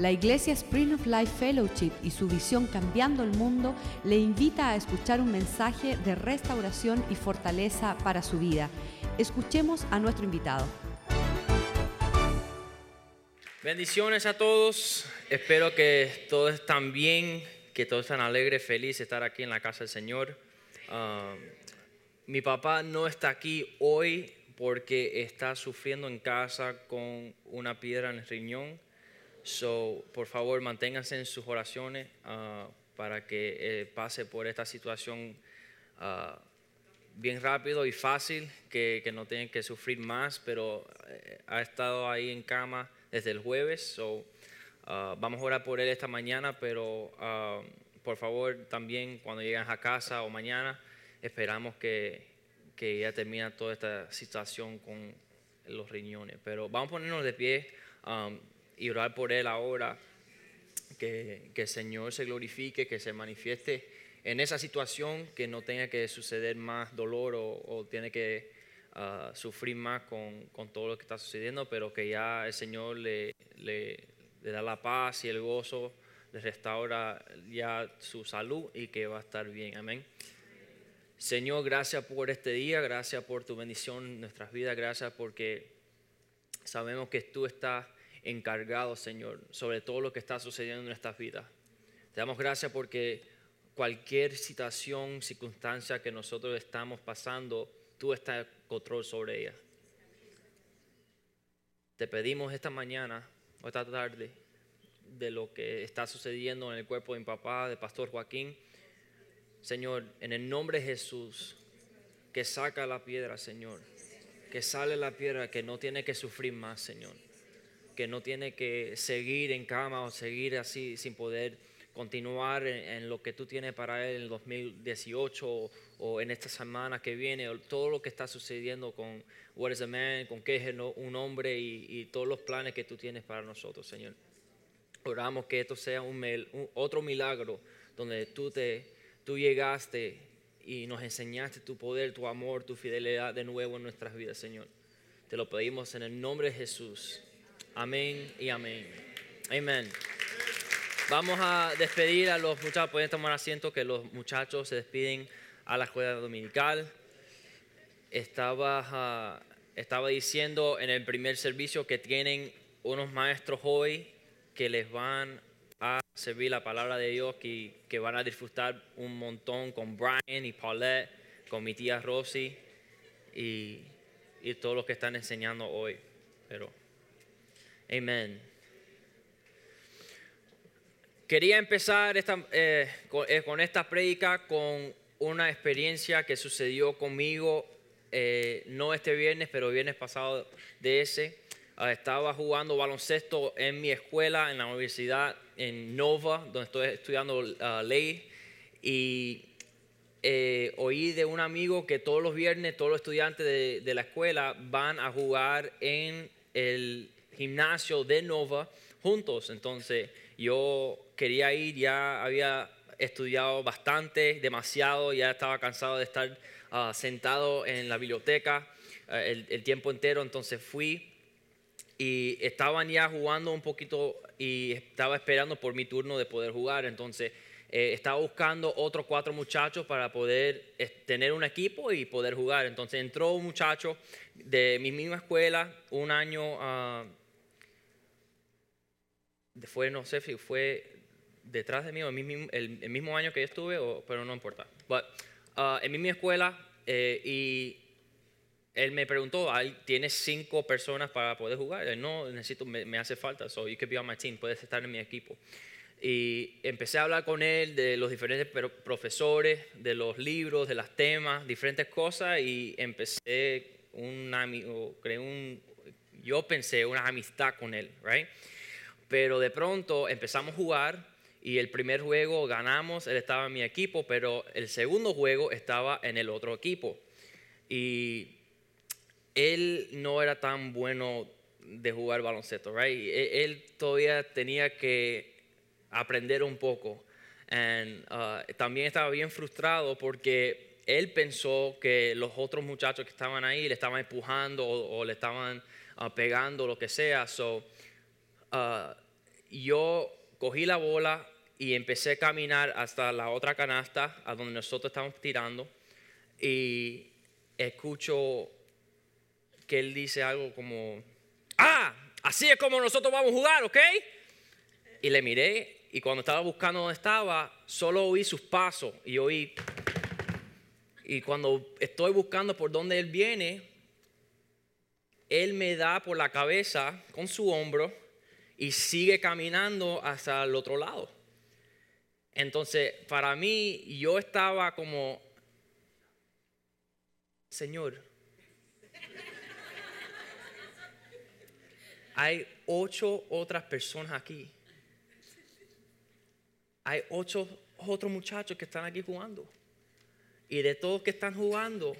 La Iglesia Spring of Life Fellowship y su visión Cambiando el Mundo le invita a escuchar un mensaje de restauración y fortaleza para su vida. Escuchemos a nuestro invitado. Bendiciones a todos. Espero que todos están bien, que todos están alegres, felices de estar aquí en la casa del Señor. Ah, mi papá no está aquí hoy porque está sufriendo en casa con una piedra en el riñón. So, por favor, manténganse en sus oraciones ah, para que eh, pase por esta situación ah, bien rápido y fácil, que, que no tengan que sufrir más, pero eh, ha estado ahí en cama desde el jueves. So, ah, vamos a orar por él esta mañana, pero por favor también cuando lleguen a casa o mañana, esperamos que, que ya termine toda esta situación con los riñones. Pero vamos a ponernos de pie y orar por él ahora, que, que el Señor se glorifique, que se manifieste en esa situación, que no tenga que suceder más dolor o, tiene que ah, sufrir más con, con, todo lo que está sucediendo, pero que ya el Señor le, le, le, da la paz y el gozo, le restaura ya su salud y que va a estar bien. Amén. Señor, gracias por este día, gracias por tu bendición en nuestras vidas, gracias porque sabemos que tú estás encargado, Señor, sobre todo lo que está sucediendo en nuestras vidas. Te damos gracias porque cualquier situación, circunstancia que nosotros estamos pasando, tú estás en control sobre ella. Te pedimos esta mañana o esta tarde de lo que está sucediendo en el cuerpo de mi papá, de Pastor Joaquín. Señor, en el nombre de Jesús, que saca la piedra, Señor. Que sale la piedra, que no tiene que sufrir más, Señor que no tiene que seguir en cama o seguir así sin poder continuar en, lo que tú tienes para él en el 2018 o, en esta semana que viene, o todo lo que está sucediendo con What is a Man, con qué es un hombre y, todos los planes que tú tienes para nosotros, Señor. Oramos que esto sea un, otro milagro donde tú, te, tú llegaste y nos enseñaste tu poder, tu amor, tu fidelidad de nuevo en nuestras vidas, Señor. Te lo pedimos en el nombre de Jesús. Amén y amén. Amén. Vamos a despedir a los muchachos. Pueden tomar asiento que los muchachos se despiden a la escuela dominical. Estaba, ah, estaba diciendo en el primer servicio que tienen unos maestros hoy que les van a servir la palabra de Dios y que van a disfrutar un montón con Brian y Paulette, con mi tía Rosy y, y todos los que están enseñando hoy. Pero Amén. Quería empezar esta, eh, eh, con, esta prédica con una experiencia que sucedió conmigo, eh, no este viernes, pero viernes pasado de ese. Ah, estaba jugando baloncesto en mi escuela, en la universidad en Nova, donde estoy estudiando ah, ley, y oí de un amigo que todos los viernes todos los estudiantes de la escuela van a jugar en el gimnasio de Nova juntos. Entonces yo quería ir, ya había estudiado bastante, demasiado, ya estaba cansado de estar ah, sentado en la biblioteca ah, el, tiempo entero, entonces fui y estaban ya jugando un poquito y estaba esperando por mi turno de poder jugar, entonces eh, estaba buscando otros cuatro muchachos para poder eh, tener un equipo y poder jugar, entonces entró un muchacho de mi misma escuela, un año... Uh, fue, no sé si fue detrás de mí o el mismo, el, mismo año que yo estuve, o, pero no importa. But, uh, en mi misma escuela eh, y él me preguntó, ¿tienes cinco personas para poder jugar? no, necesito, me, hace falta, so you could be on my team, puedes estar en mi equipo. Y empecé a hablar con él de los diferentes profesores, de los libros, de las temas, diferentes cosas y empecé un amigo, creé un, yo pensé una amistad con él, right? Pero de pronto empezamos a jugar y el primer juego ganamos, él estaba en mi equipo, pero el segundo juego estaba en el otro equipo. Y él no era tan bueno de jugar baloncesto, right? E, él todavía tenía que aprender un poco. Y uh, también estaba bien frustrado porque él pensó que los otros muchachos que estaban ahí le estaban empujando o, le estaban uh, pegando, lo que sea. Uh, yo cogí la bola y empecé a caminar hasta la otra canasta a donde nosotros estamos tirando y escucho que él dice algo como, ah, así es como nosotros vamos a jugar, ¿ok? Y le miré y cuando estaba buscando dónde estaba, solo oí sus pasos y oí... Y cuando estoy buscando por dónde él viene, él me da por la cabeza con su hombro y sigue caminando hasta el otro lado. Entonces, para mí, yo estaba como, Señor, hay ocho otras personas aquí. Hay ocho otros muchachos que están aquí jugando. Y de todos que están jugando,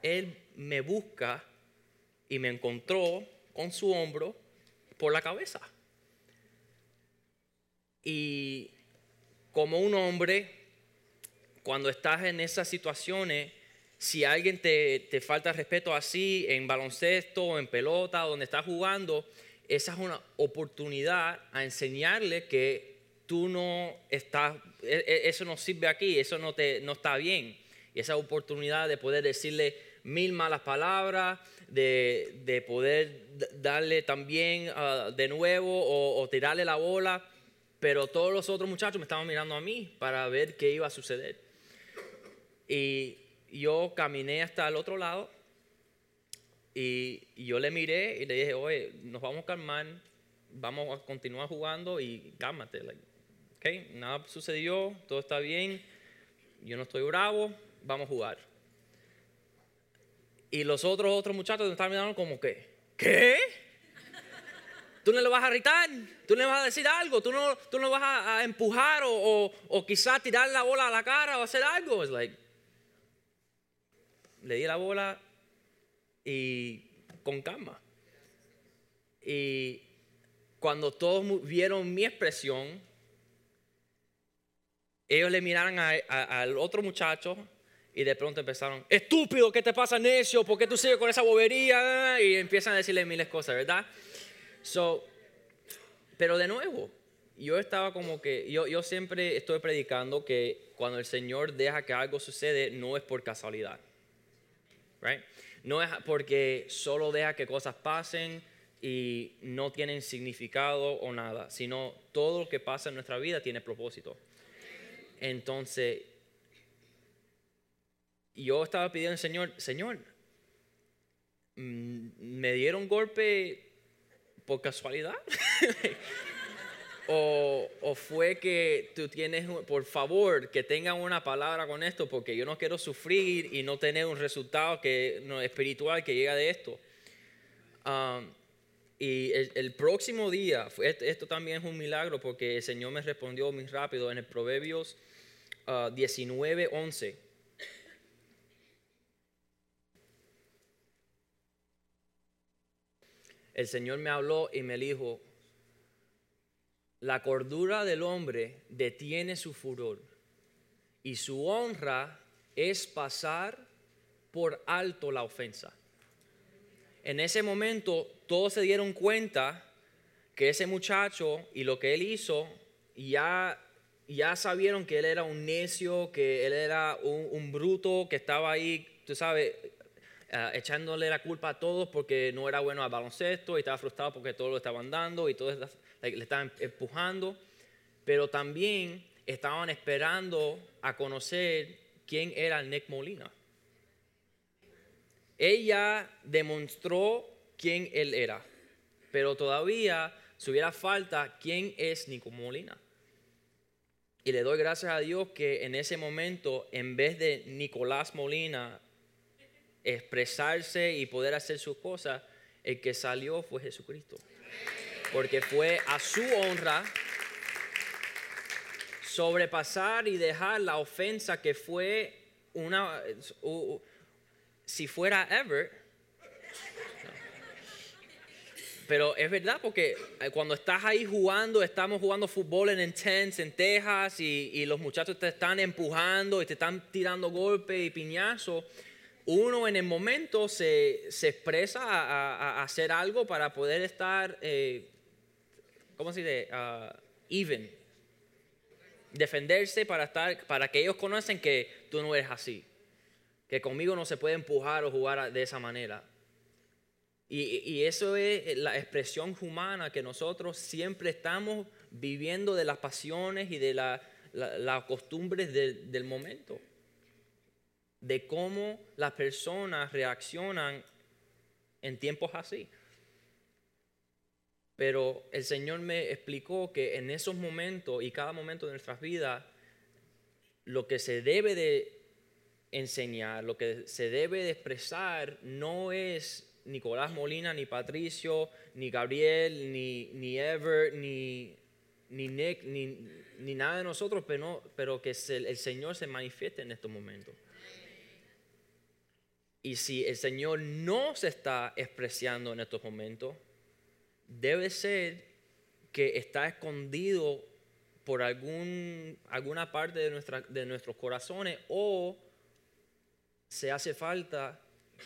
Él me busca y me encontró con su hombro por la cabeza. Y como un hombre, cuando estás en esas situaciones, si alguien te, te falta respeto así en baloncesto en pelota, donde estás jugando, esa es una oportunidad a enseñarle que tú no estás, e, e, eso no sirve aquí, eso no, te, no está bien. Y esa oportunidad de poder decirle mil malas palabras, de, poder darle también ah, de nuevo o, tirarle la bola, pero todos los otros muchachos me estaban mirando a mí para ver qué iba a suceder. Y yo caminé hasta el otro lado y, yo le miré y le dije, oye, nos vamos a calmar, vamos a continuar jugando y cálmate. okay, nada sucedió, todo está bien, yo no estoy bravo, vamos a jugar. Y los otros otros muchachos me estaban mirando como que, ¿qué? ¿Tú no le vas a gritar? ¿Tú no le vas a decir algo? ¿Tú no, tú no vas a, empujar o, o, quizás tirar la bola a la cara o hacer algo? Es like, le di la bola y con calma. Y cuando todos vieron mi expresión, ellos le miraron al otro muchacho y de pronto empezaron, estúpido, ¿qué te pasa, necio? ¿Por qué tú sigues con esa bobería? Y empiezan a decirle miles de cosas, ¿verdad? So, pero de nuevo, yo estaba como que, yo, yo siempre estoy predicando que cuando el Señor deja que algo sucede, no es por casualidad. Right? No es porque solo deja que cosas pasen y no tienen significado o nada, sino todo lo que pasa en nuestra vida tiene propósito. Entonces, y yo estaba pidiendo al Señor, Señor, mm, me dieron golpe por casualidad. o, o, fue que tú tienes, por favor, que tengan una palabra con esto, porque yo no quiero sufrir y no tener un resultado que, no, espiritual que llega de esto. Um, y el, próximo día, esto, también es un milagro porque el Señor me respondió muy rápido en el Proverbios 19, uh, 11 el Señor me habló y me dijo, la cordura del hombre detiene su furor y su honra es pasar por alto la ofensa. En ese momento todos se dieron cuenta que ese muchacho y lo que él hizo ya, ya sabieron que él era un necio, que él era un, un bruto, que estaba ahí, tú sabes, Ah, echándole la culpa a todos porque no era bueno al baloncesto y estaba frustrado porque todos lo estaban dando y todos le estaban empujando, pero también estaban esperando a conocer quién era Nick Molina. Ella demostró quién él era, pero todavía se hubiera falta quién es Nico Molina. Y le doy gracias a Dios que en ese momento, en vez de Nicolás Molina, expresarse y poder hacer sus cosas, el que salió fue Jesucristo. Porque fue a su honra sobrepasar y dejar la ofensa que fue una, si fuera ever. Pero es verdad porque eh, cuando estás ahí jugando, estamos jugando fútbol en Intense, en Texas, y, y los muchachos te están empujando y te están tirando golpes y piñazos uno en el momento se, expresa a, hacer algo para poder estar, eh, ¿cómo se dice? Ah, even. Defenderse para, estar, para que ellos conocen que tú no eres así. Que conmigo no se puede empujar o jugar de esa manera. Y, eso es la expresión humana que nosotros siempre estamos viviendo de las pasiones y de las costumbres del momento. De cómo las personas reaccionan en tiempos así. Pero el Señor me explicó que en esos momentos y cada momento de nuestras vidas, lo que se debe de enseñar, lo que se debe de expresar no es Nicolás Molina, ni Patricio, ni Gabriel, ni, ni Ever, ni, ni Nick, ni, ni, nada de nosotros, pero, pero que el Señor se manifieste en estos momentos. Y si el Señor no se está expresando en estos momentos, debe ser que está escondido por algún, alguna parte de, de nuestros corazones o se hace falta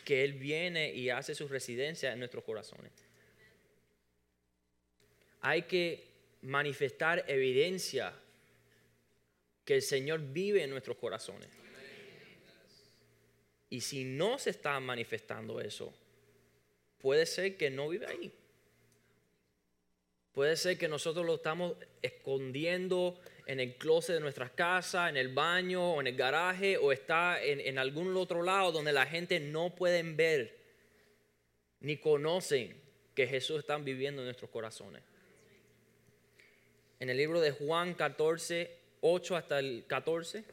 que Él viene y hace su residencia en nuestros corazones. Hay que manifestar evidencia que el Señor vive en nuestros corazones. Y si no se está manifestando eso, puede ser que no vive ahí. Puede ser que nosotros lo estamos escondiendo en el closet de nuestras casas, en el baño o en el garaje o está en, algún otro lado donde la gente no pueden ver ni conocen que Jesús está viviendo en nuestros corazones. En el libro de Juan 14, 8 hasta el 14.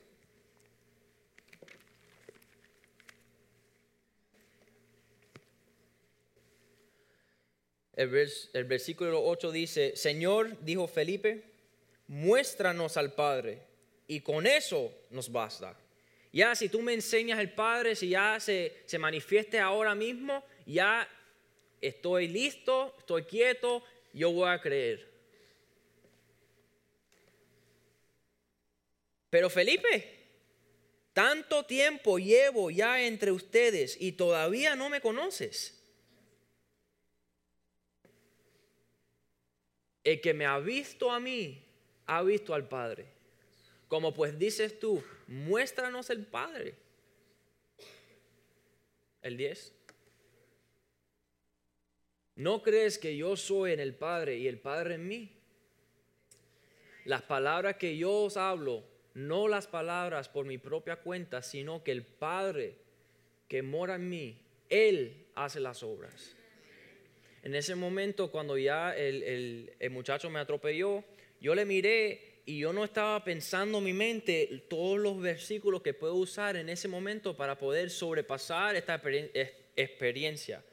El, versículo 8 dice, Señor, dijo Felipe, muéstranos al Padre y con eso nos basta. Ya si tú me enseñas el Padre, si ya se, se manifieste ahora mismo, ya estoy listo, estoy quieto, yo voy a creer. Pero Felipe, tanto tiempo llevo ya entre ustedes y todavía no me conoces. El que me ha visto a mí, ha visto al Padre. Como pues dices tú, muéstranos el Padre. El 10. ¿No crees que yo soy en el Padre y el Padre en mí? Las palabras que yo os hablo, no las palabras por mi propia cuenta, sino que el Padre que mora en mí, Él hace las obras. En ese momento, cuando ya el, el muchacho me atropelló, yo le miré y yo no estaba pensando en mi mente todos los versículos que puedo usar en ese momento para poder sobrepasar esta experiencia.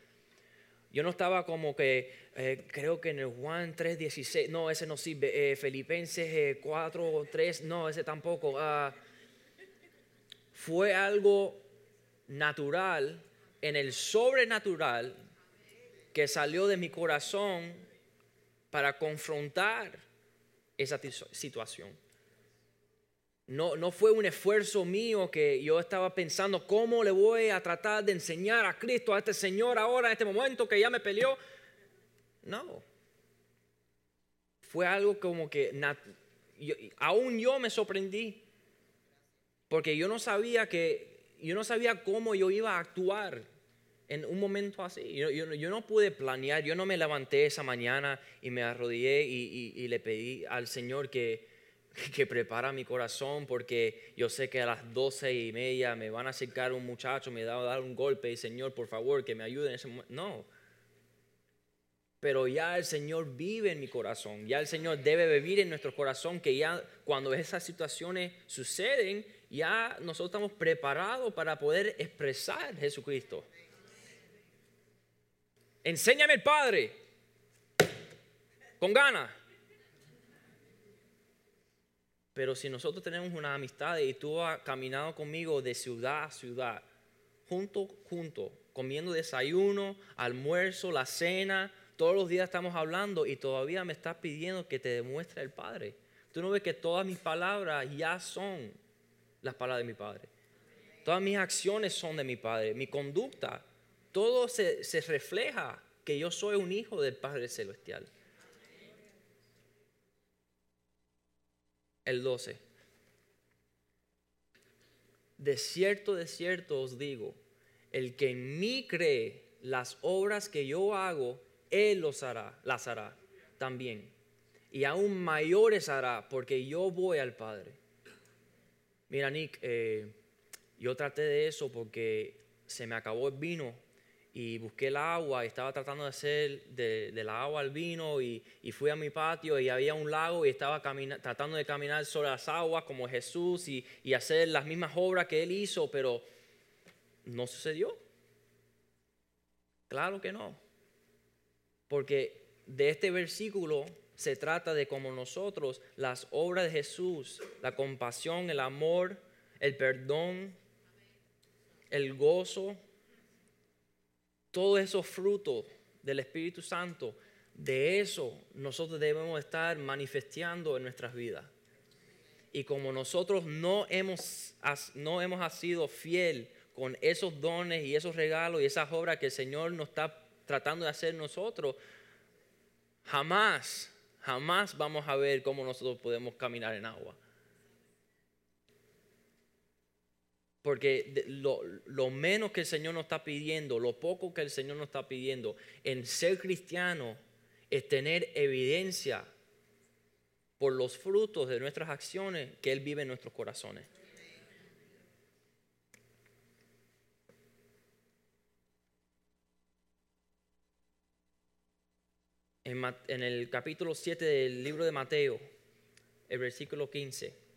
Yo no estaba como que, eh, creo que en el Juan 3.16, no, ese no sirve, eh, Filipenses 4.3, eh, no, ese tampoco. Ah, fue algo natural, en el sobrenatural, que salió de mi corazón para confrontar esa situación. No, no fue un esfuerzo mío que yo estaba pensando cómo le voy a tratar de enseñar a Cristo, a este Señor ahora, en este momento que ya me peleó. No. Fue algo como que aún yo me sorprendí. Porque yo no sabía que, yo no sabía cómo yo iba a actuar en un momento así. Yo, no pude planear, yo no me levanté esa mañana y me arrodillé y, le pedí al Señor que, que prepara mi corazón porque yo sé que a las doce y media me van a acercar un muchacho, me va a dar un golpe y Señor, por favor, que me ayude en ese momento. No. Pero ya el Señor vive en mi corazón, ya el Señor debe vivir en nuestro corazón, que ya cuando esas situaciones suceden, ya nosotros estamos preparados para poder expresar Jesucristo. Enséñame el Padre. Con ganas. Pero si nosotros tenemos una amistad y tú has caminado conmigo de ciudad a ciudad, junto, junto, comiendo desayuno, almuerzo, la cena, todos los días estamos hablando y todavía me estás pidiendo que te demuestre el Padre. Tú no ves que todas mis palabras ya son las palabras de mi Padre. Todas mis acciones son de mi Padre. Mi conducta todo se, refleja que yo soy un hijo del Padre Celestial. el 12. De cierto, de cierto os digo, el que en mí cree las obras que yo hago, él los hará, las hará también. Y aún mayores hará, porque yo voy al Padre. Mira, Nick, eh, yo traté de eso porque se me acabó el vino y busqué el agua y estaba tratando de hacer de, la agua al vino y, fui a mi patio y había un lago y estaba tratando de caminar sobre las aguas como Jesús y, y hacer las mismas obras que él hizo, pero no sucedió. Claro que no. Porque de este versículo se trata de cómo nosotros, las obras de Jesús, la compasión, el amor, el perdón, el gozo, todos esos frutos del Espíritu Santo, de eso nosotros debemos estar manifestando en nuestras vidas. Y como nosotros no hemos, no hemos sido fiel con esos dones y esos regalos y esas obras que el Señor nos está tratando de hacer nosotros, jamás jamás vamos a ver cómo nosotros podemos caminar en agua. Porque lo, menos que el Señor nos está pidiendo, lo poco que el Señor nos está pidiendo en ser cristiano es tener evidencia por los frutos de nuestras acciones que Él vive en nuestros corazones. en, el capítulo 7 del libro de Mateo, el versículo 15.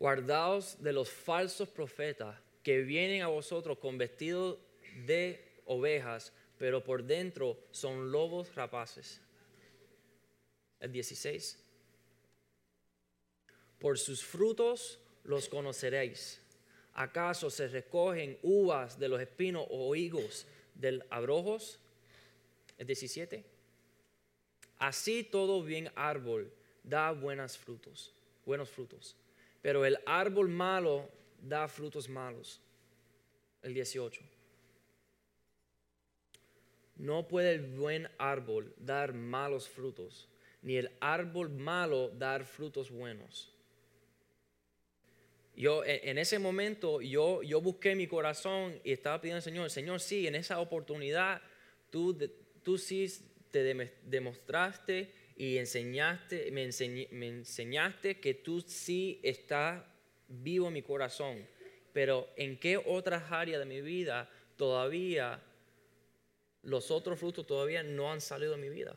Guardaos de los falsos profetas que vienen a vosotros con vestidos de ovejas, pero por dentro son lobos rapaces. El 16. Por sus frutos los conoceréis. ¿Acaso se recogen uvas de los espinos o higos del abrojos, el 17. Así todo bien árbol da buenos frutos, buenos frutos. Pero el árbol malo da frutos malos. El 18. No puede el buen árbol dar malos frutos, ni el árbol malo dar frutos buenos. Yo en ese momento yo, yo busqué mi corazón y estaba pidiendo al Señor, Señor, sí, en esa oportunidad tú, tú sí te demostraste y enseñaste, me, me enseñaste que tú sí estás vivo en mi corazón. Pero en qué otras áreas de mi vida todavía los otros frutos todavía no han salido de mi vida.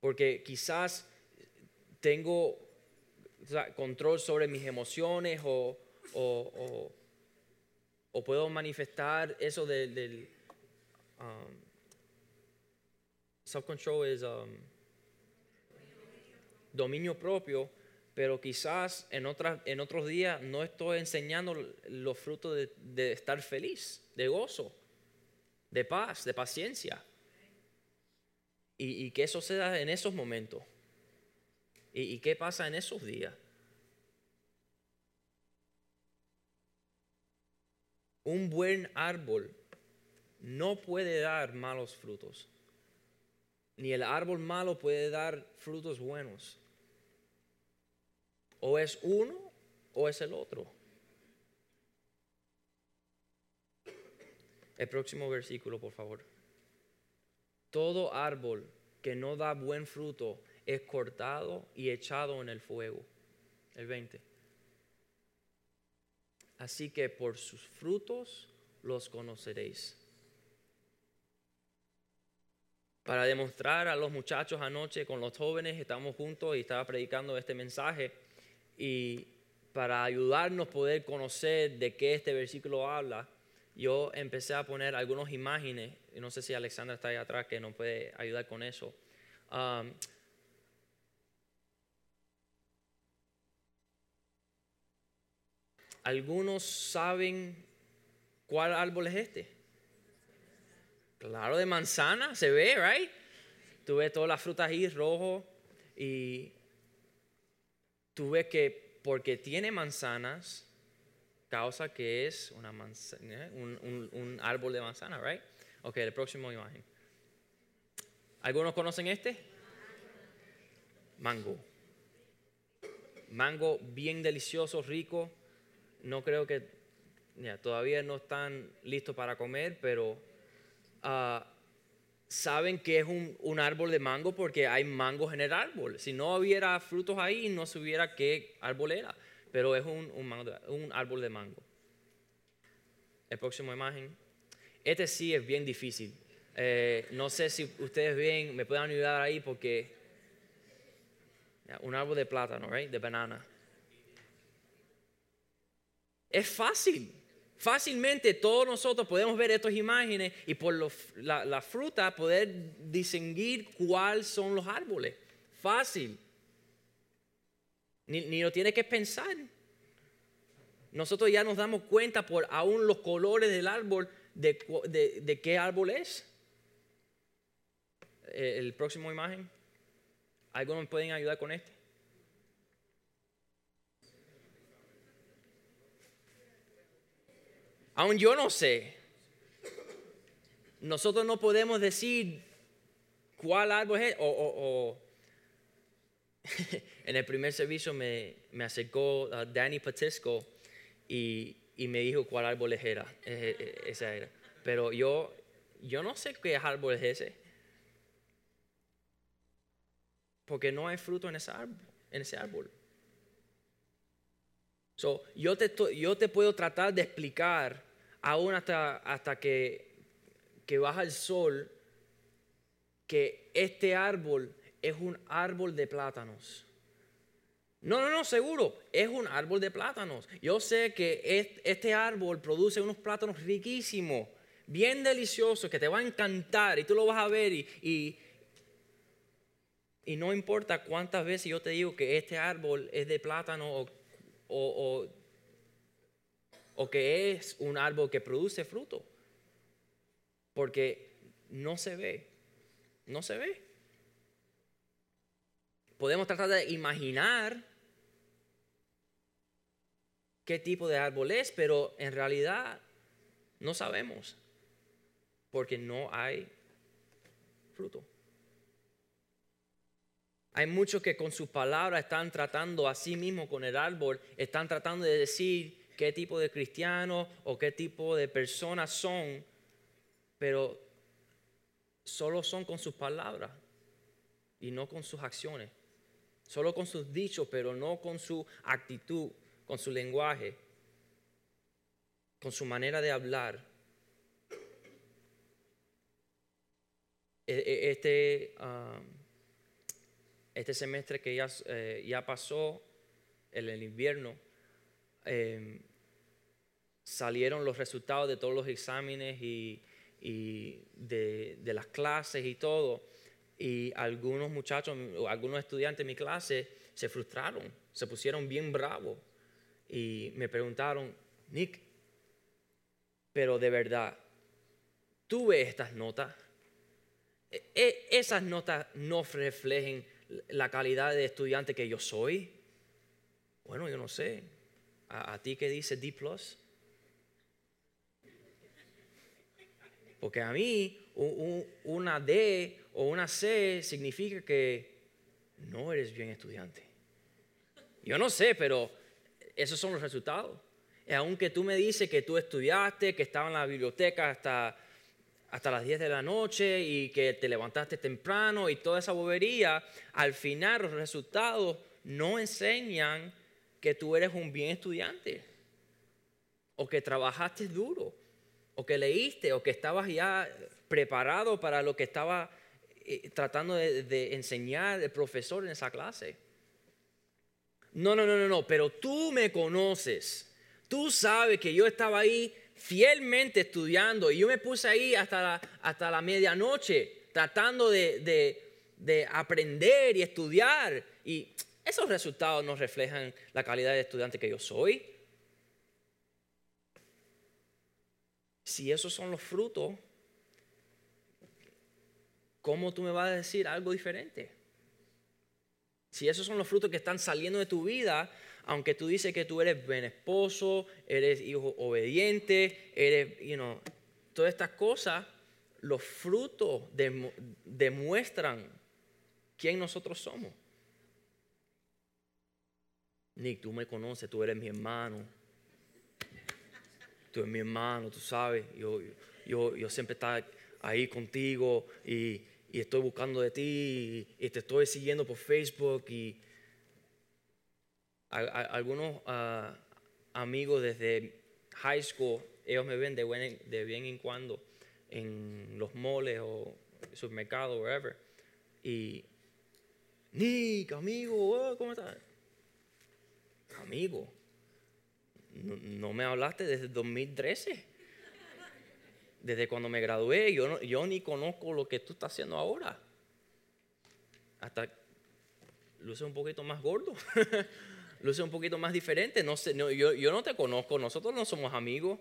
Porque quizás tengo control sobre mis emociones o, puedo manifestar eso del, um, self-control es um, dominio propio, pero quizás en, otras, en otros días no estoy enseñando los frutos de, estar feliz, de gozo, de paz, de paciencia. Y, y que eso se en esos momentos. ¿Y, qué pasa en esos días? Un buen árbol no puede dar malos frutos, ni el árbol malo puede dar frutos buenos. O es uno o es el otro. El próximo versículo, por favor. Todo árbol que no da buen fruto es cortado y echado en el fuego. El 20. Así que por sus frutos los conoceréis. Para demostrar a los muchachos anoche con los jóvenes, estamos juntos y estaba predicando este mensaje. Y para ayudarnos a poder conocer de qué este versículo habla, yo empecé a poner algunas imágenes. Y no sé si Alexandra está ahí atrás que nos puede ayudar con eso. Um, ¿Algunos saben cuál árbol es este? Claro, de manzana, se ve, right? Tú ves todas las frutas ahí rojo y tú ves que porque tiene manzanas, causa que es una manzana, un, un, árbol de manzana, right? Ok, el próximo imagen. ¿Algunos conocen este? Mango. Mango bien delicioso, rico. No creo que todavía no están listos para comer, pero ah, saben que es un, árbol de mango porque hay mangos en el árbol. Si no hubiera frutos ahí, no se hubiera qué árbol era, pero es un, un árbol de mango. El próximo imagen. Este sí es bien difícil. Eh, no sé si ustedes ven, me pueden ayudar ahí porque un árbol de plátano, right? de banana. Es fácil. Fácilmente todos nosotros podemos ver estas imágenes y por la, fruta poder distinguir cuáles son los árboles. Fácil. Ni, ni lo tiene que pensar. Nosotros ya nos damos cuenta por aún los colores del árbol de, de qué árbol es. Eh, el próximo imagen. ¿Algunos me pueden ayudar con este? Aún yo no sé. Nosotros no podemos decir cuál árbol es. O, en el primer servicio me, me acercó Danny Patisco y, y, me dijo cuál árbol era. Eh, eh, esa era. Pero yo, yo no sé qué árbol es ese. Porque no hay fruto en ese árbol. En ese árbol. So, yo, te, puedo tratar de explicar aún hasta, que, que baja el sol que este árbol es un árbol de plátanos. No, no, no, seguro, es un árbol de plátanos. Yo sé que este árbol produce unos plátanos riquísimos, bien deliciosos, que te va a encantar y tú lo vas a ver y, y, no importa cuántas veces yo te digo que este árbol es de plátano o, o que es un árbol que produce fruto. Porque no se ve, no se ve. Podemos tratar de imaginar qué tipo de árbol es, pero en realidad no sabemos, porque no hay fruto. Hay muchos que con sus palabras están tratando a sí mismo con el árbol, están tratando de decir qué tipo de cristianos o qué tipo de personas son, pero solo son con sus palabras y no con sus acciones. Solo con sus dichos, pero no con su actitud con su lenguaje, con su manera de hablar. E, e, este, um, este semestre que ya, eh, ya pasó, en el invierno, em, salieron los resultados de todos los exámenes y, de, las clases y todo. Y algunos muchachos, algunos estudiantes de mi clase se frustraron, se pusieron bien bravos y me preguntaron, Nick, pero de verdad, ¿tú ves estas notas? E, e, ¿Esas notas no reflejen la calidad de estudiante que yo soy? Bueno, yo no sé. ¿A, ti qué dice D ⁇ Porque a mí una D o una C significa que no eres bien estudiante. Yo no sé, pero esos son los resultados. Y aunque tú me dices que tú estudiaste, que estaba en la biblioteca hasta, hasta las 10 de la noche y que te levantaste temprano y toda esa bobería, al final los resultados no enseñan que tú eres un bien estudiante o que trabajaste duro o que leíste o que estabas ya preparado para lo que estaba eh, tratando de, enseñar el profesor en esa clase. No, no, no, no, no, pero tú me conoces. Tú sabes que yo estaba ahí fielmente estudiando y yo me puse ahí hasta la, hasta la medianoche tratando de, de aprender y estudiar. Y esos resultados no reflejan la calidad de estudiante que yo soy. Si esos son los frutos, ¿cómo tú me vas a decir algo diferente? Si esos son los frutos que están saliendo de tu vida, aunque tú dices que tú eres buen esposo, eres hijo obediente, eres, you know, todas estas cosas, los frutos demuestran quién nosotros somos. Nick, tú me conoces, tú eres mi hermano. Tú eres mi hermano, tú sabes. Yo, yo, yo siempre estoy ahí contigo y, estoy buscando de ti y, te estoy siguiendo por Facebook y algunos ah, amigos desde high school, ellos me ven de, de bien en cuando en los moles o supermercados, wherever. Y, Nick, amigo, oh, ¿cómo estás? Amigo, no, me hablaste desde 2013. Desde cuando me gradué, yo, yo ni conozco lo que tú estás haciendo ahora. Hasta luce un poquito más gordo, luce un poquito más diferente. No sé, yo, no te conozco, nosotros no somos amigos.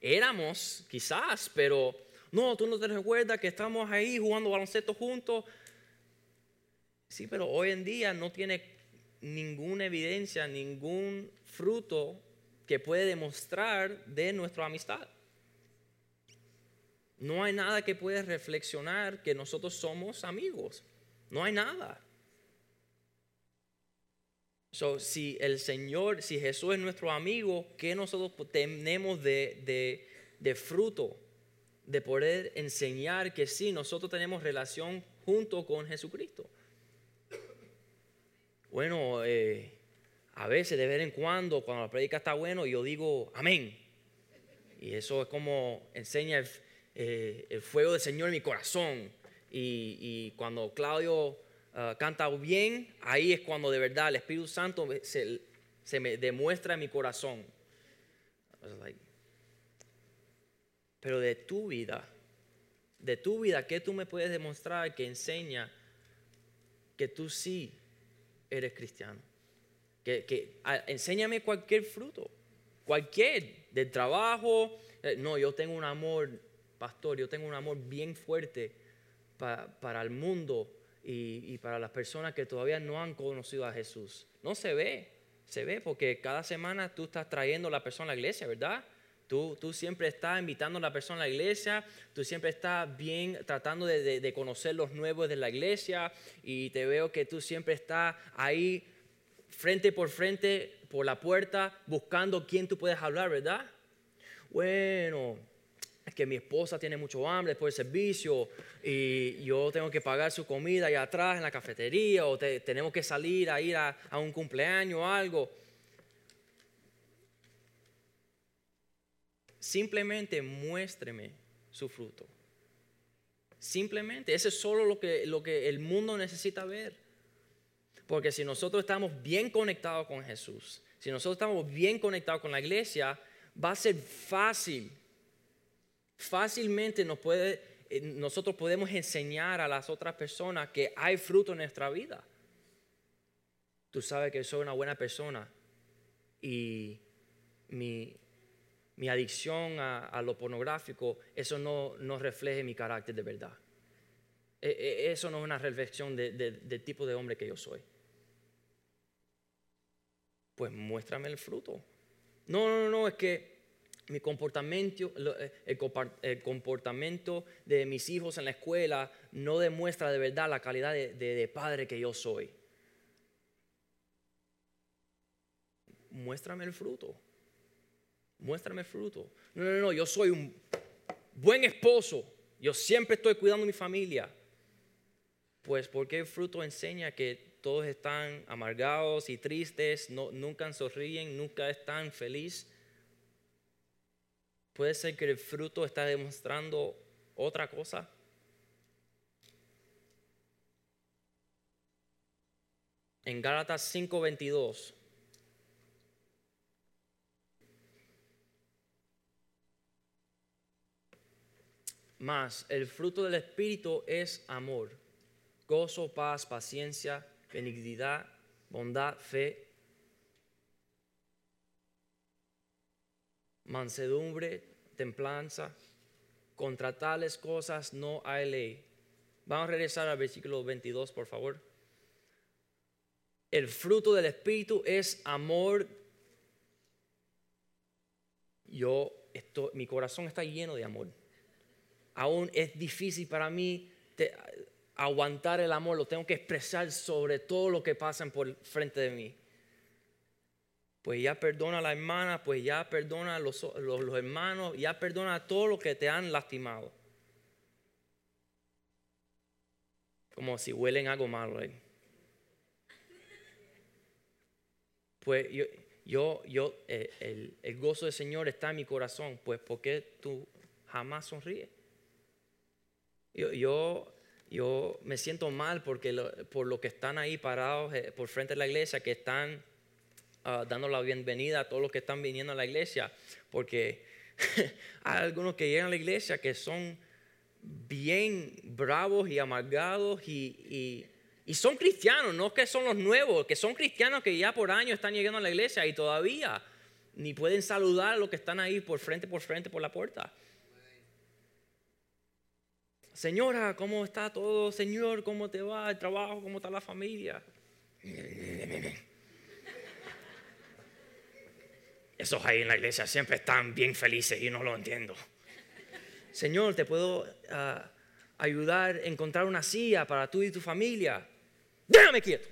Éramos, quizás, pero no, tú no te recuerdas que estamos ahí jugando baloncesto juntos. Sí, pero hoy en día no tiene ninguna evidencia, ningún fruto que puede demostrar de nuestra amistad. No hay nada que puede reflexionar que nosotros somos amigos. No hay nada. So, si el Señor, si Jesús es nuestro amigo, ¿qué nosotros tenemos de, fruto? De poder enseñar que sí, nosotros tenemos relación junto con Jesucristo. Bueno, eh, a veces de vez en cuando, cuando la predica está bueno, yo digo amén. Y eso es como enseña el, eh, fuego del Señor en mi corazón. y cuando Claudio Ah, canta bien, ahí es cuando de verdad el Espíritu Santo se, me demuestra en mi corazón. Pero de tu vida, de tu vida, ¿qué tú me puedes demostrar que enseña que tú sí eres cristiano? Que, enséñame cualquier fruto, cualquier, del trabajo. Eh, no, yo tengo un amor, pastor, yo tengo un amor bien fuerte para el mundo y, para las personas que todavía no han conocido a Jesús. No se ve, se ve porque cada semana tú estás trayendo a la persona a la iglesia, ¿verdad? Tú, tú, siempre estás invitando a la persona a la iglesia, tú siempre estás bien tratando de, de, conocer los nuevos de la iglesia y te veo que tú siempre estás ahí frente por frente por la puerta buscando quién tú puedes hablar, ¿verdad? Bueno, es que mi esposa tiene mucho hambre después del servicio y yo tengo que pagar su comida allá atrás en la cafetería o tenemos que salir a ir a, un cumpleaños o algo. Simplemente muéstreme su fruto. Simplemente, eso es solo lo que, lo que el mundo necesita ver. Porque si nosotros estamos bien conectados con Jesús, si nosotros estamos bien conectados con la iglesia, va a ser fácil fácilmente nos puede, eh, nosotros podemos enseñar a las otras personas que hay fruto en nuestra vida. Tú sabes que soy una buena persona y mi, adicción a, lo pornográfico, eso no, no refleja mi carácter de verdad. E, e, eso no es una reflexión del tipo de hombre que yo soy. Pues muéstrame el fruto. No, no, no, es que mi comportamiento, eh, el comportamiento de mis hijos en la escuela no demuestra de verdad la calidad de, padre que yo soy. Muéstrame el fruto. Muéstrame el fruto. No, no, no, yo soy un buen esposo. Yo siempre estoy cuidando a mi familia. Pues porque el fruto enseña que todos están amargados y tristes, no, nunca sonríen, nunca están felices Puede ser que el fruto está demostrando otra cosa. En Gálatas 5:22. Más, el fruto del Espíritu es amor, gozo, paz, paciencia, benignidad, bondad, fe, mansedumbre, templanza. Contra tales cosas no hay ley. Vamos a regresar al versículo 22, por favor. El fruto del Espíritu es amor. Yo, esto, mi corazón está lleno de amor. aún es difícil para mí aguantar el amor, lo tengo que expresar sobre todo lo que pasan por frente de mí. Pues ya perdona a la hermana, pues ya perdona a los, los, hermanos, ya perdona a todos los que te han lastimado. Como si huelen algo malo ahí. Pues yo, yo, yo eh, el, el, gozo del Señor está en mi corazón, pues ¿por qué tú jamás sonríes? Yo, yo yo me siento mal porque por lo que están ahí parados eh, por frente de la iglesia, que están ah, dando la bienvenida a todos los que están viniendo a la iglesia, porque hay algunos que llegan a la iglesia que son bien bravos y amargados y, y son cristianos, no que son los nuevos, que son cristianos que ya por años están llegando a la iglesia y todavía ni pueden saludar a los que están ahí por frente, por frente, por la puerta. Señora, ¿cómo está todo? Señor, ¿cómo te va el trabajo? ¿Cómo está la familia? Esos ahí en la iglesia siempre están bien felices y no lo entiendo. Señor, ¿te puedo ah, ayudar a encontrar una silla para tú y tu familia? Déjame quieto.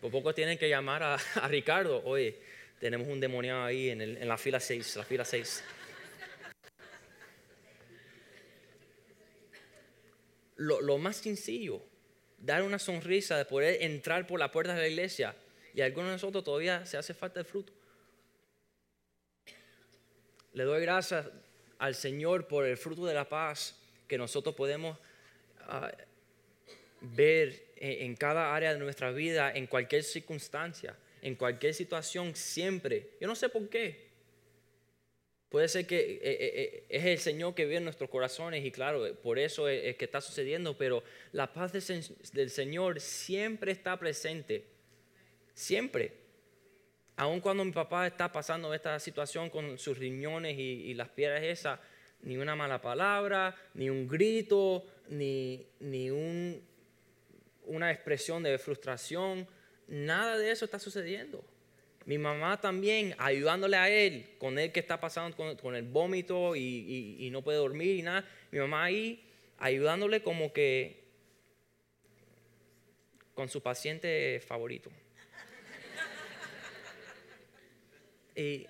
Por poco tienen que llamar a, Ricardo. Oye, tenemos un demoniado ahí en, la fila 6, la fila 6. lo, más sencillo, dar una sonrisa, de poder entrar por la puerta de la iglesia. Y algunos de nosotros todavía se hace falta el fruto. Le doy gracias al Señor por el fruto de la paz que nosotros podemos ah, ver en, cada área de nuestra vida, en cualquier circunstancia, en cualquier situación, siempre. Yo no sé por qué. Puede ser que eh, eh, eh, es el Señor que ve en nuestros corazones y claro, por eso es, que está sucediendo, pero la paz del Señor siempre está presente. Siempre. Aun cuando mi papá está pasando esta situación con sus riñones y, las piedras esas, ni una mala palabra, ni un grito, ni, ni un, una expresión de frustración, nada de eso está sucediendo. Mi mamá también ayudándole a él, con él que está pasando con, el vómito y, no puede dormir y nada. Mi mamá ahí ayudándole como que con su paciente favorito. Y,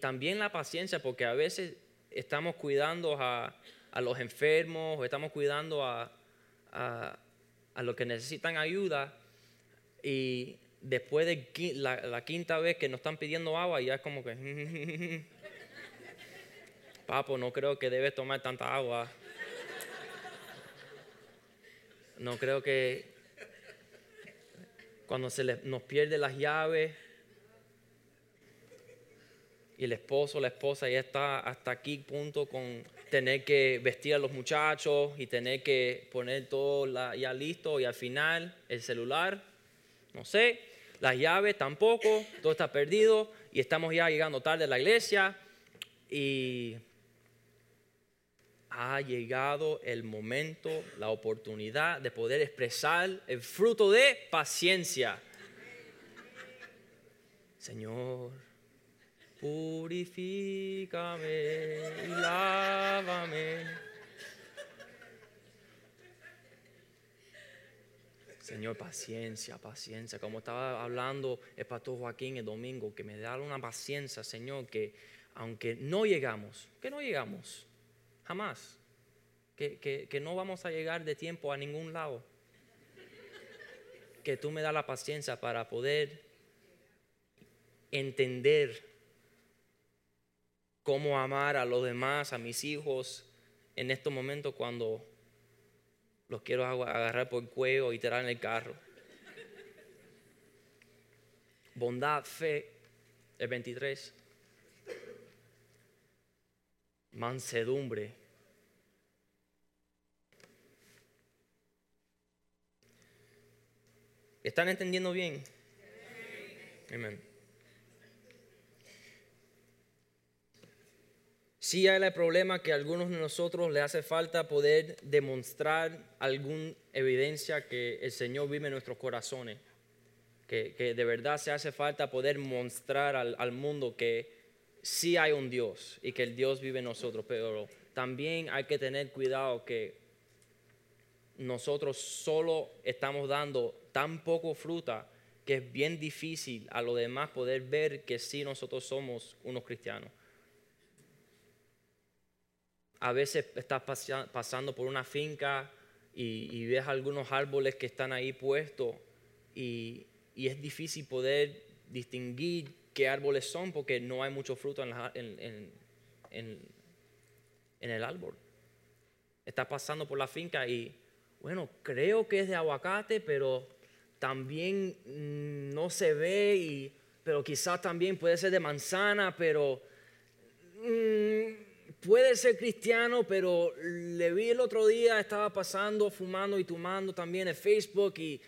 también la paciencia, porque a veces estamos cuidando a, los enfermos estamos cuidando a, a los que necesitan ayuda y después de la, quinta vez que nos están pidiendo agua, ya es como que, papo, no creo que debes tomar tanta agua. No creo que cuando se nos pierde las llaves y el esposo, la esposa ya está hasta aquí punto con tener que vestir a los muchachos y tener que poner todo ya listo y al final el celular no sé, las llaves tampoco, todo está perdido y estamos ya llegando tarde a la iglesia y ha llegado el momento, la oportunidad de poder expresar el fruto de paciencia. Señor, purifícame y lávame Señor, paciencia, paciencia. Como estaba hablando el pastor Joaquín el domingo, que me da una paciencia, Señor, que aunque no llegamos, que no llegamos, jamás, que, que no vamos a llegar de tiempo a ningún lado, que tú me das la paciencia para poder entender cómo amar a los demás, a mis hijos, en estos momentos cuando los quiero agarrar por el cuello y tirar en el carro. Bondad, fe, el 23. Mansedumbre. ¿Están entendiendo bien? Amén. Sí hay el problema que a algunos de nosotros le hace falta poder demostrar alguna evidencia que el Señor vive en nuestros corazones. Que, de verdad se hace falta poder mostrar al, mundo que sí hay un Dios y que el Dios vive en nosotros, pero también hay que tener cuidado que nosotros solo estamos dando tan poco fruta que es bien difícil a los demás poder ver que sí nosotros somos unos cristianos. A veces estás pasando por una finca y, ves algunos árboles que están ahí puestos y, es difícil poder distinguir qué árboles son porque no hay mucho fruto en, en el árbol. Estás pasando por la finca y, bueno, creo que es de aguacate, pero también mm, no se ve, y, pero quizás también puede ser de manzana, pero mm, puede ser cristiano, pero le vi el otro día, estaba pasando, fumando y tomando también en Facebook, y,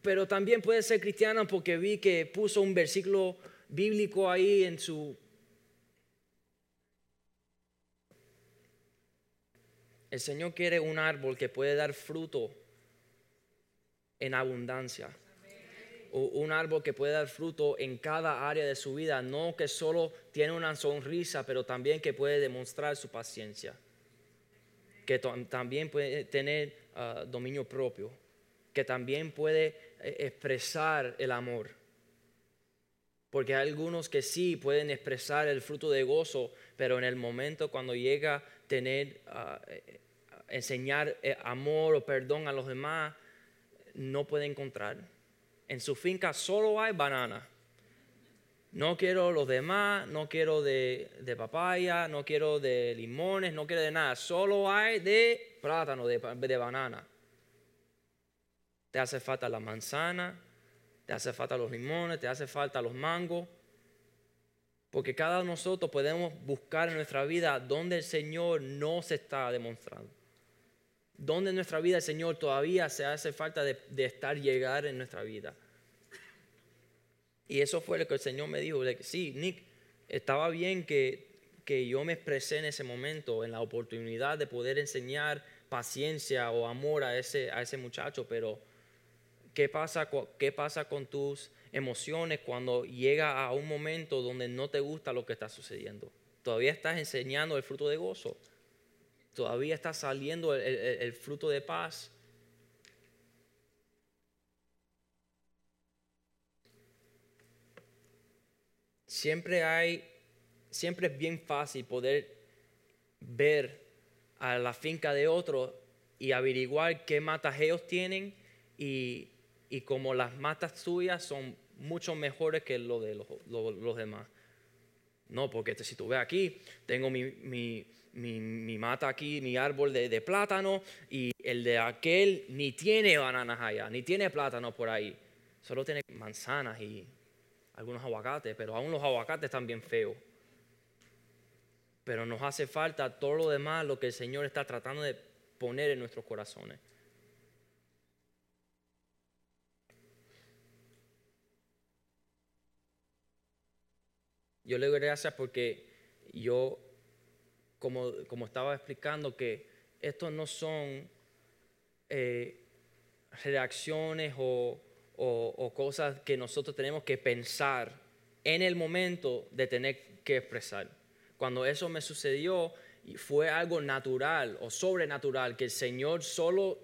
pero también puede ser cristiano porque vi que puso un versículo bíblico ahí en su... El Señor quiere un árbol que puede dar fruto en abundancia. Un árbol que puede dar fruto en cada área de su vida, no que solo tiene una sonrisa, pero también que puede demostrar su paciencia, que también puede tener ah, dominio propio, que también puede eh, expresar el amor. Porque hay algunos que sí pueden expresar el fruto de gozo, pero en el momento cuando llega a tener, ah, eh, enseñar eh, amor o perdón a los demás, no puede encontrar. En su finca solo hay banana. No quiero los demás, no quiero de, papaya, no quiero de limones, no quiero de nada. Solo hay de plátano, de, de banana. Te hace falta la manzana, te hace falta los limones, te hace falta los mangos. Porque cada uno de nosotros podemos buscar en nuestra vida donde el Señor no se está demostrando. ¿Dónde en nuestra vida Señor todavía se hace falta de, estar llegar en nuestra vida? Y eso fue lo que el Señor me dijo. sí, Nick, estaba bien que, que yo me expresé en ese momento, en la oportunidad de poder enseñar paciencia o amor a ese, a ese muchacho, pero ¿qué pasa, ¿qué pasa con tus emociones cuando llega a un momento donde no te gusta lo que está sucediendo? Todavía estás enseñando el fruto de gozo todavía está saliendo el, fruto de paz. Siempre hay, siempre es bien fácil poder ver a la finca de otro y averiguar qué matas ellos tienen y, como las matas tuyas son mucho mejores que lo de los, demás. No, porque si tú ves aquí, tengo mi, mi, mata aquí, mi árbol de, plátano, y el de aquel ni tiene bananas allá, ni tiene plátano por ahí. Solo tiene manzanas y algunos aguacates, pero aún los aguacates están bien feos. Pero nos hace falta todo lo demás, lo que el Señor está tratando de poner en nuestros corazones. Yo le doy gracias porque yo como, estaba explicando, que estos no son eh, reacciones o, cosas que nosotros tenemos que pensar en el momento de tener que expresar. Cuando eso me sucedió, fue algo natural o sobrenatural que el Señor solo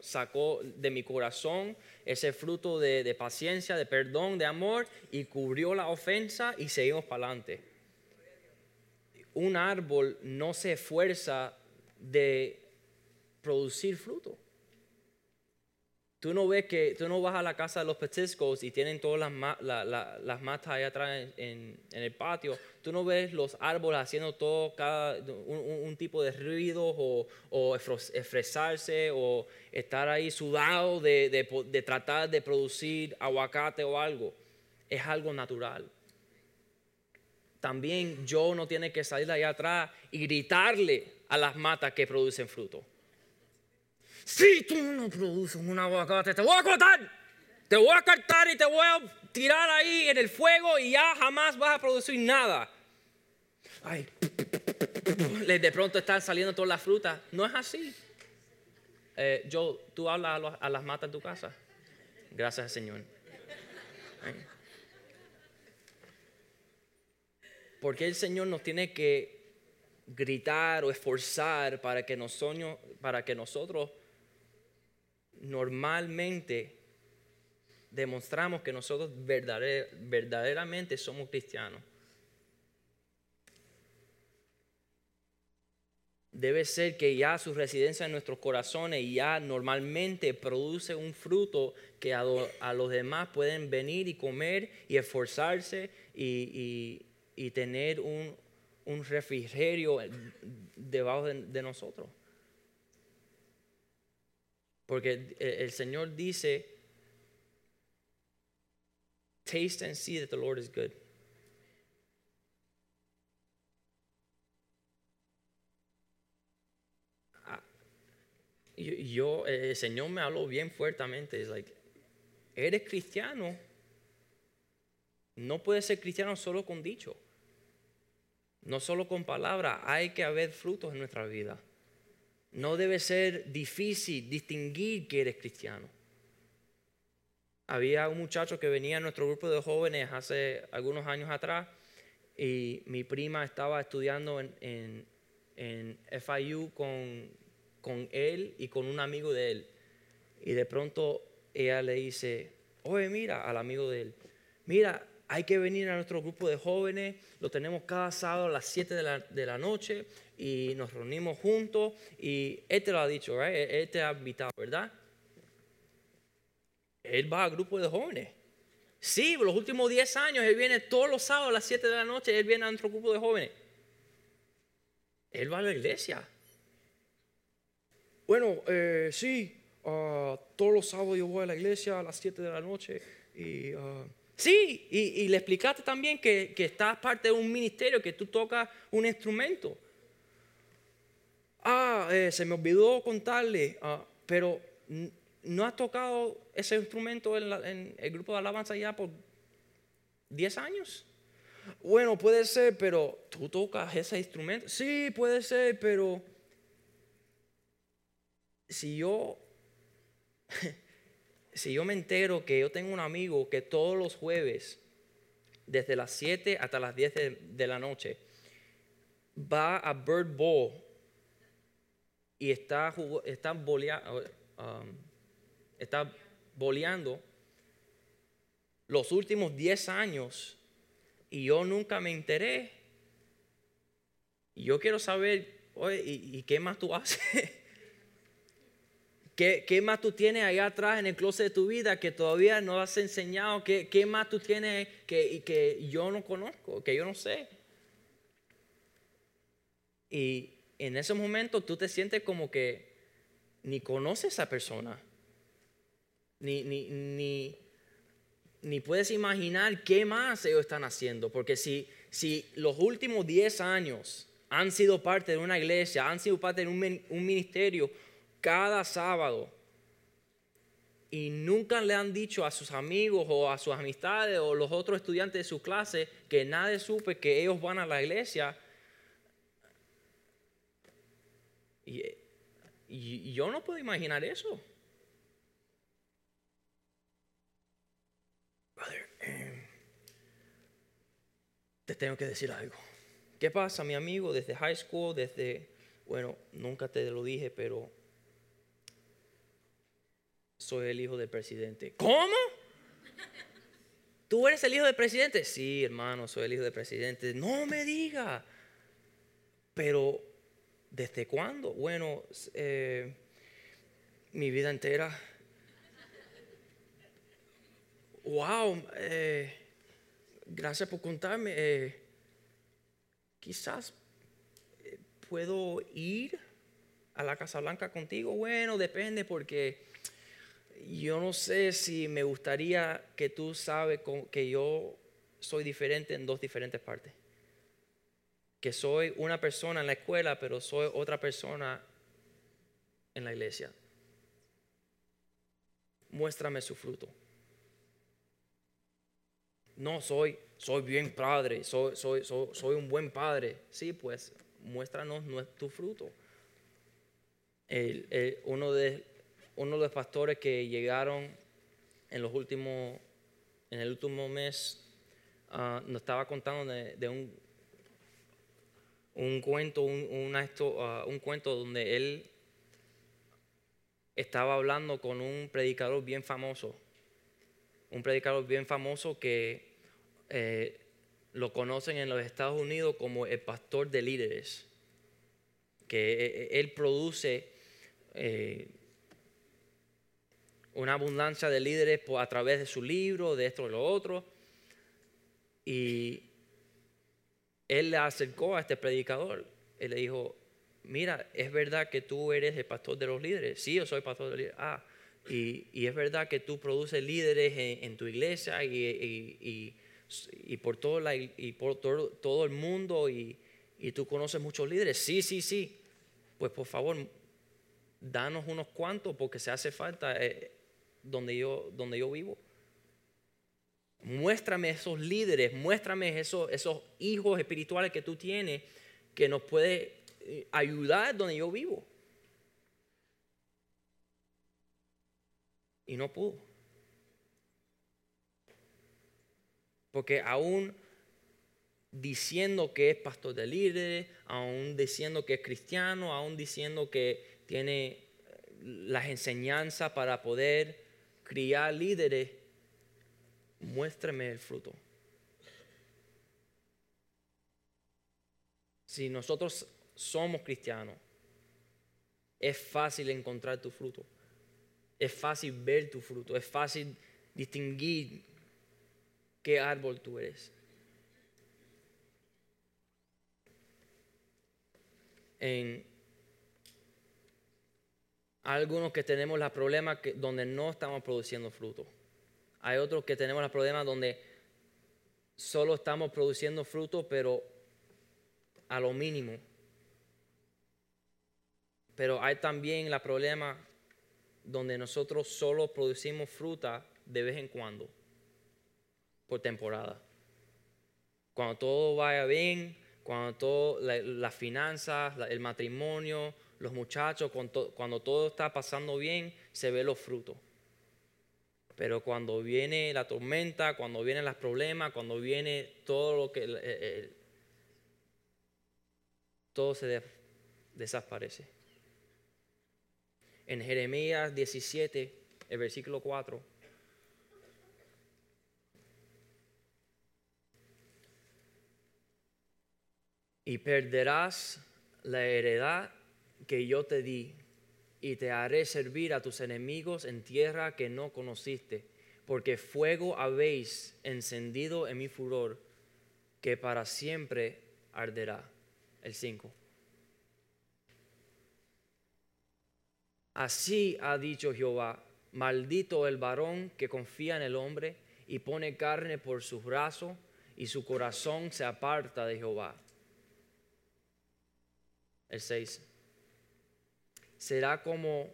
sacó de mi corazón ese fruto de, de, paciencia, de perdón, de amor y cubrió la ofensa y seguimos para adelante un árbol no se esfuerza de producir fruto. Tú no ves que, tú no vas a la casa de los petiscos y tienen todas las, las matas allá atrás en, el patio. Tú no ves los árboles haciendo todo, cada, un, tipo de ruido o, o o estar ahí sudado de, de tratar de producir aguacate o algo. Es algo natural también yo no tiene que salir de allá atrás y gritarle a las matas que producen fruto. Si tú no produces un aguacate, te voy a cortar. Te voy a cortar y te voy a tirar ahí en el fuego y ya jamás vas a producir nada. Ay, de pronto están saliendo todas las frutas. No es así. Eh, yo, tú hablas a, las matas en tu casa. Gracias, Señor. ¿Por qué el Señor nos tiene que gritar o esforzar para que, nosotros, para que nosotros normalmente demostramos que nosotros verdaderamente somos cristianos? debe ser que ya su residencia en nuestros corazones ya normalmente produce un fruto que a, los demás pueden venir y comer y esforzarse y, tener un, refrigerio debajo de, nosotros. Porque el Señor dice, taste and see that the Lord is good. yo, el Señor me habló bien fuertemente. Es like, eres cristiano. No puedes ser cristiano solo con dicho. No solo con palabras. Hay que haber frutos en nuestra vida. No debe ser difícil distinguir que eres cristiano. Había un muchacho que venía a nuestro grupo de jóvenes hace algunos años atrás y mi prima estaba estudiando en, en, en FIU con, con él y con un amigo de él. Y de pronto ella le dice, oye, mira, al amigo de él, mira, hay que venir a nuestro grupo de jóvenes, lo tenemos cada sábado a las 7 de la, noche y nos reunimos juntos y él te lo ha dicho, él te ha invitado, ¿verdad? Él va al grupo de jóvenes. Sí, los últimos 10 años él viene todos los sábados a las 7 de la noche, él viene a nuestro grupo de jóvenes. Él va a la iglesia. Bueno, eh, sí, ah, todos los sábados yo voy a la iglesia a las 7 de la noche y... Ah, sí, y, le explicaste también que, estás parte de un ministerio, que tú tocas un instrumento. Ah, eh, se me olvidó contarle, ah, pero ¿no has tocado ese instrumento en, en, el grupo de alabanza ya por 10 años? Bueno, puede ser, pero tú tocas ese instrumento. Sí, puede ser, pero si yo, si yo me entero que yo tengo un amigo que todos los jueves, desde las 7 hasta las 10 de, la noche, va a Bird Bowl y está, está, um, está boleando los últimos 10 años y yo nunca me enteré. yo quiero saber, oye, ¿y, y qué más tú haces? ¿Qué, más tú tienes allá atrás en el closet de tu vida que todavía no has enseñado? ¿Qué, más tú tienes que, que yo no conozco, que yo no sé? Y en ese momento tú te sientes como que ni conoces a esa persona, ni, ni, ni, ni, puedes imaginar qué más ellos están haciendo, porque si, si los últimos 10 años han sido parte de una iglesia, han sido parte de un, un ministerio, cada sábado y nunca le han dicho a sus amigos o a sus amistades o los otros estudiantes de su clase que nadie supe que ellos van a la iglesia. Y, yo no puedo imaginar eso. Em, te tengo que decir algo. ¿Qué pasa, mi amigo? Desde high school, desde, bueno, nunca te lo dije, pero soy el hijo del presidente. ¿Cómo? ¿Tú eres el hijo del presidente? Sí, hermano, soy el hijo del presidente. No me diga. Pero, ¿desde cuándo? Bueno, eh, mi vida entera. Wow, eh, gracias por contarme. Eh, quizás puedo ir a la Casa Blanca contigo. Bueno, depende porque yo no sé si me gustaría que tú sabes que yo soy diferente en dos diferentes partes. Que soy una persona en la escuela, pero soy otra persona en la iglesia. Muéstrame su fruto. No, soy, soy bien padre, soy, soy, soy, un buen padre. Sí, pues muéstranos tu fruto. uno de uno de los pastores que llegaron en el último mes, ah, nos estaba contando de, un, un cuento, ah, un cuento donde él estaba hablando con un predicador bien famoso, un predicador bien famoso que eh, lo conocen en los Estados Unidos como el pastor de líderes, que eh, él produce eh, una abundancia de líderes a través de su libro, de esto y lo otro, y él le acercó a este predicador y le dijo, mira, es verdad que tú eres el pastor de los líderes. Sí, yo soy pastor de líderes. Ah, y, y es verdad que tú produces líderes en, tu iglesia y, y- y- por, todo, la, y por todo, todo el mundo y, y tú conoces muchos líderes. Sí, sí, sí. Pues por favor, danos unos cuantos porque se hace falta eh, donde, yo, donde yo vivo. Muéstrame esos líderes, muéstrame esos, esos hijos espirituales que tú tienes que nos puede eh, ayudar donde yo vivo. Y no pudo. Porque aún diciendo que es pastor de líderes, aún diciendo que es cristiano, aún diciendo que tiene eh, las enseñanzas para poder criar líderes, muéstrame el fruto. Si nosotros somos cristianos, es fácil encontrar tu fruto. Es fácil ver tu fruto. Es fácil distinguir qué árbol tú eres. En algunos que tenemos los problemas donde no estamos produciendo fruto. Hay otros que tenemos los problemas donde solo estamos produciendo fruto, pero a lo mínimo. Pero hay también el problema donde nosotros solo producimos fruta de vez en cuando, por temporada. Cuando todo vaya bien, cuando todo, la- las finanzas, el matrimonio, los muchachos, cuando, to- cuando todo está pasando bien, se ve los frutos. Pero cuando viene la tormenta, cuando vienen los problemas, cuando viene todo lo que... todo se de- desaparece. En Jeremías 17, el versículo 4. Y perderás la heredad que yo te di, y te haré servir a tus enemigos en tierra que no conociste, porque fuego habéis encendido en mi furor, que para siempre arderá. El 5. Así ha dicho Jehová, maldito el varón que confía en el hombre y pone carne por su brazo y su corazón se aparta de Jehová. El 6. Será como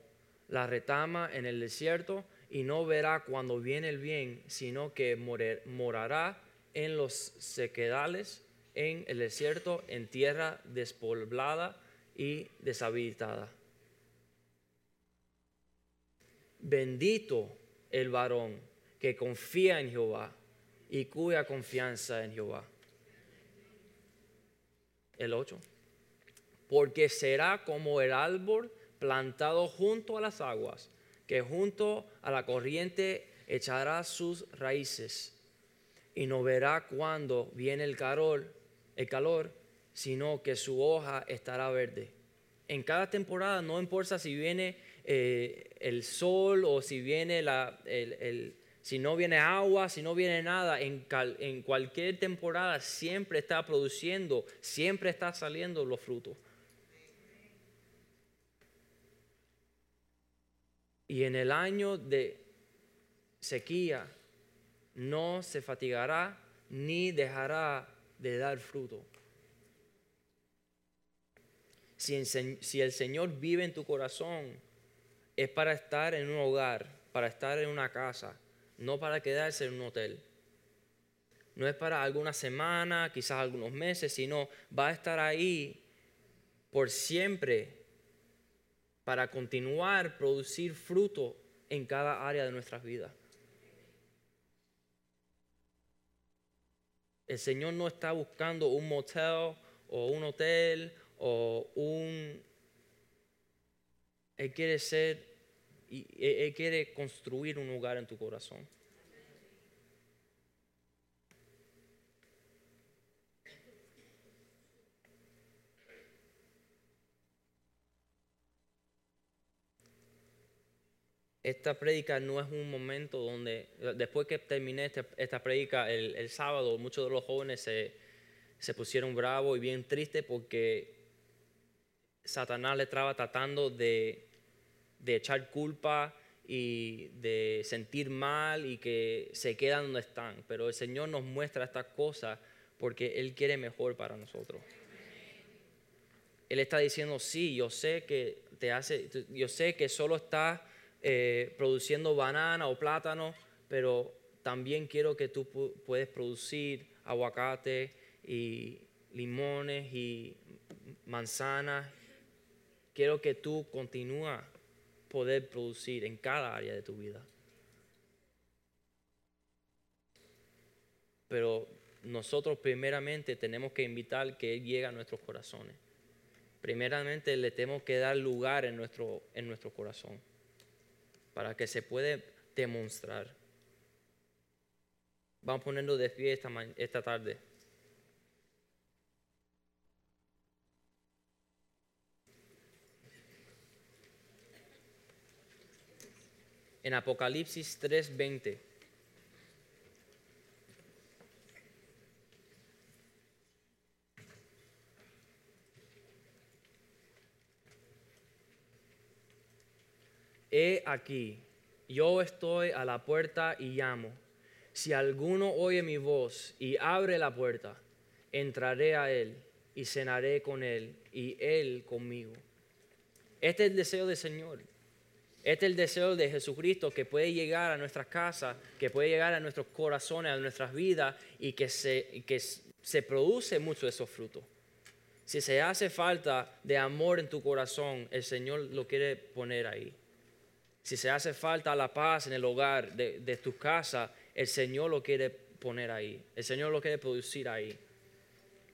la retama en el desierto y no verá cuando viene el bien, sino que morará en los sequedales, en el desierto, en tierra despoblada y deshabitada. Bendito el varón que confía en Jehová y cuya confianza en Jehová. El 8. Porque será como el árbol plantado junto a las aguas, que junto a la corriente echará sus raíces y no verá cuando viene el calor, el calor, sino que su hoja estará verde. En cada temporada, no importa si viene eh, el sol o si viene la, si no viene agua, si no viene nada, en cualquier temporada siempre está produciendo, siempre está saliendo los frutos. Y en el año de sequía no se fatigará ni dejará de dar fruto. Si, el Señor vive en tu corazón, es para estar en un hogar, para estar en una casa, no para quedarse en un hotel. No es para alguna semana, quizás algunos meses, sino va a estar ahí por siempre para continuar producir fruto en cada área de nuestras vidas. El Señor no está buscando un motel o un hotel o un... Él quiere ser, y Él quiere construir un lugar en tu corazón. Esta prédica no es un momento donde, después que terminé esta, esta prédica el, sábado, muchos de los jóvenes se, se pusieron bravos y bien tristes porque Satanás le estaba tratando de, de echar culpa y de sentir mal y que se quedan donde están. Pero el Señor nos muestra estas cosas porque Él quiere mejor para nosotros. Él está diciendo, sí, yo sé que te hace, yo sé que solo está eh, produciendo banana o plátano, pero también quiero que tú puedes producir aguacate y limones y manzanas. Quiero que tú continúes poder producir en cada área de tu vida. Pero nosotros primeramente tenemos que invitar que Él llegue a nuestros corazones. Primeramente le tenemos que dar lugar en nuestro, en nuestro corazón para que se pueda demostrar. Vamos poniendo de pie esta, esta tarde. En Apocalipsis 3:20. He aquí, yo estoy a la puerta y llamo. Si alguno oye mi voz y abre la puerta, entraré a él y cenaré con él y él conmigo. Este es el deseo del Señor. Este es el deseo de Jesucristo que puede llegar a nuestras casas, que puede llegar a nuestros corazones, a nuestras vidas y que se, que se produce mucho de esos frutos. Si se hace falta de amor en tu corazón, el Señor lo quiere poner ahí. Si se hace falta la paz en el hogar de, tu casa, el Señor lo quiere poner ahí. El Señor lo quiere producir ahí.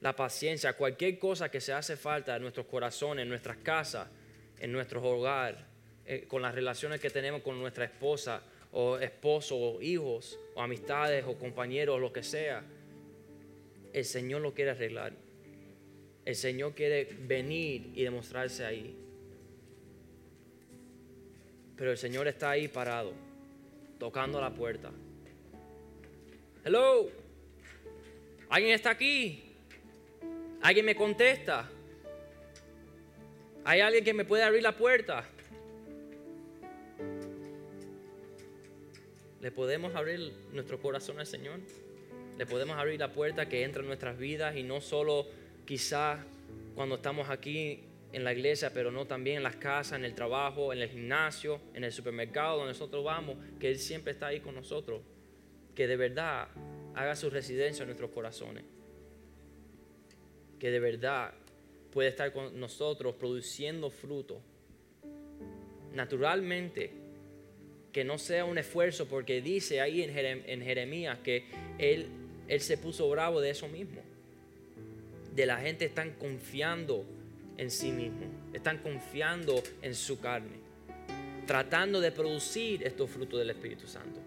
La paciencia, cualquier cosa que se hace falta en nuestros corazones, en nuestras casas, en nuestros hogares, eh, con las relaciones que tenemos con nuestra esposa o esposo o hijos o amistades o compañeros o lo que sea, el Señor lo quiere arreglar. El Señor quiere venir y demostrarse ahí. Pero el Señor está ahí parado, tocando la puerta. Hello. ¿Alguien está aquí? ¿Alguien me contesta? ¿Hay alguien que me puede abrir la puerta? ¿Le podemos abrir nuestro corazón al Señor? ¿Le podemos abrir la puerta que entra en nuestras vidas y no solo quizás cuando estamos aquí en la iglesia, pero no también en las casas, en el trabajo, en el gimnasio, en el supermercado donde nosotros vamos, que Él siempre está ahí con nosotros, que de verdad haga su residencia en nuestros corazones, que de verdad puede estar con nosotros produciendo fruto. Naturalmente, que no sea un esfuerzo, porque dice ahí en Jeremías que Él, él se puso bravo de eso mismo, de la gente están confiando en sí mismo, están confiando en su carne, tratando de producir estos frutos del Espíritu Santo.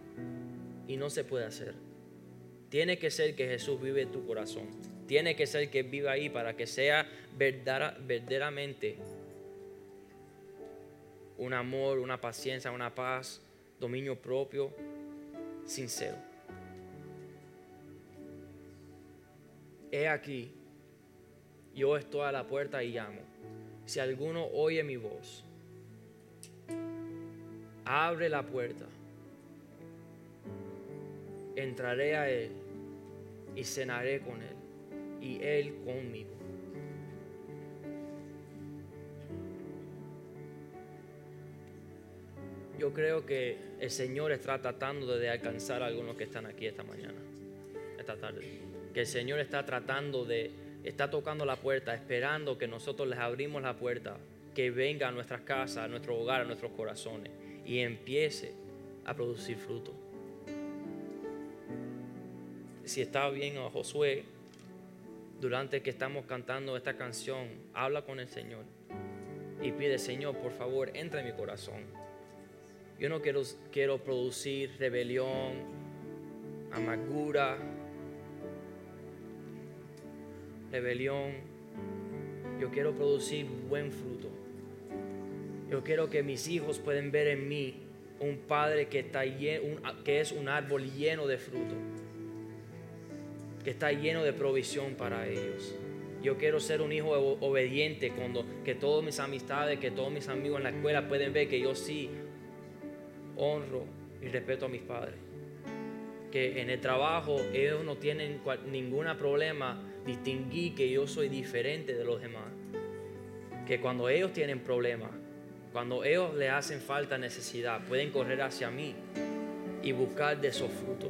Y no se puede hacer. Tiene que ser que Jesús vive en tu corazón. Tiene que ser que viva ahí para que sea verdaderamente un amor, una paciencia, una paz, dominio propio, sincero. He aquí yo estoy a la puerta y llamo. Si alguno oye mi voz, abre la puerta, entraré a él y cenaré con él y él conmigo. Yo creo que el Señor está tratando de alcanzar a algunos que están aquí esta mañana, esta tarde. Que el Señor está tratando de está tocando la puerta, esperando que nosotros les abrimos la puerta, que venga a nuestras casas, a nuestro hogar, a nuestros corazones y empiece a producir fruto. Si está bien a Josué durante que estamos cantando esta canción, habla con el Señor y pide, Señor, por favor, entra en mi corazón. Yo no quiero, quiero producir rebelión, amargura, rebelión. Yo quiero producir buen fruto. Yo quiero que mis hijos puedan ver en mí un padre que, está lleno, que es un árbol lleno de fruto, que está lleno de provisión para ellos. Yo quiero ser un hijo obediente cuando que todas mis amistades, que todos mis amigos en la escuela pueden ver que yo sí honro y respeto a mis padres. Que en el trabajo ellos no tienen ningún problema distinguir que yo soy diferente de los demás. Que cuando ellos tienen problemas, cuando ellos le hacen falta necesidad, pueden correr hacia mí y buscar de esos frutos.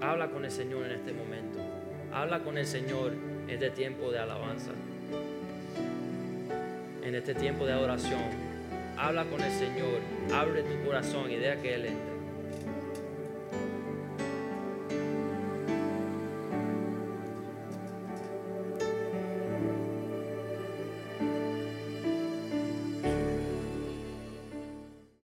Habla con el Señor en este momento. Habla con el Señor en este tiempo de alabanza. En este tiempo de adoración. Habla con el Señor. Abre tu corazón y deja que Él entre.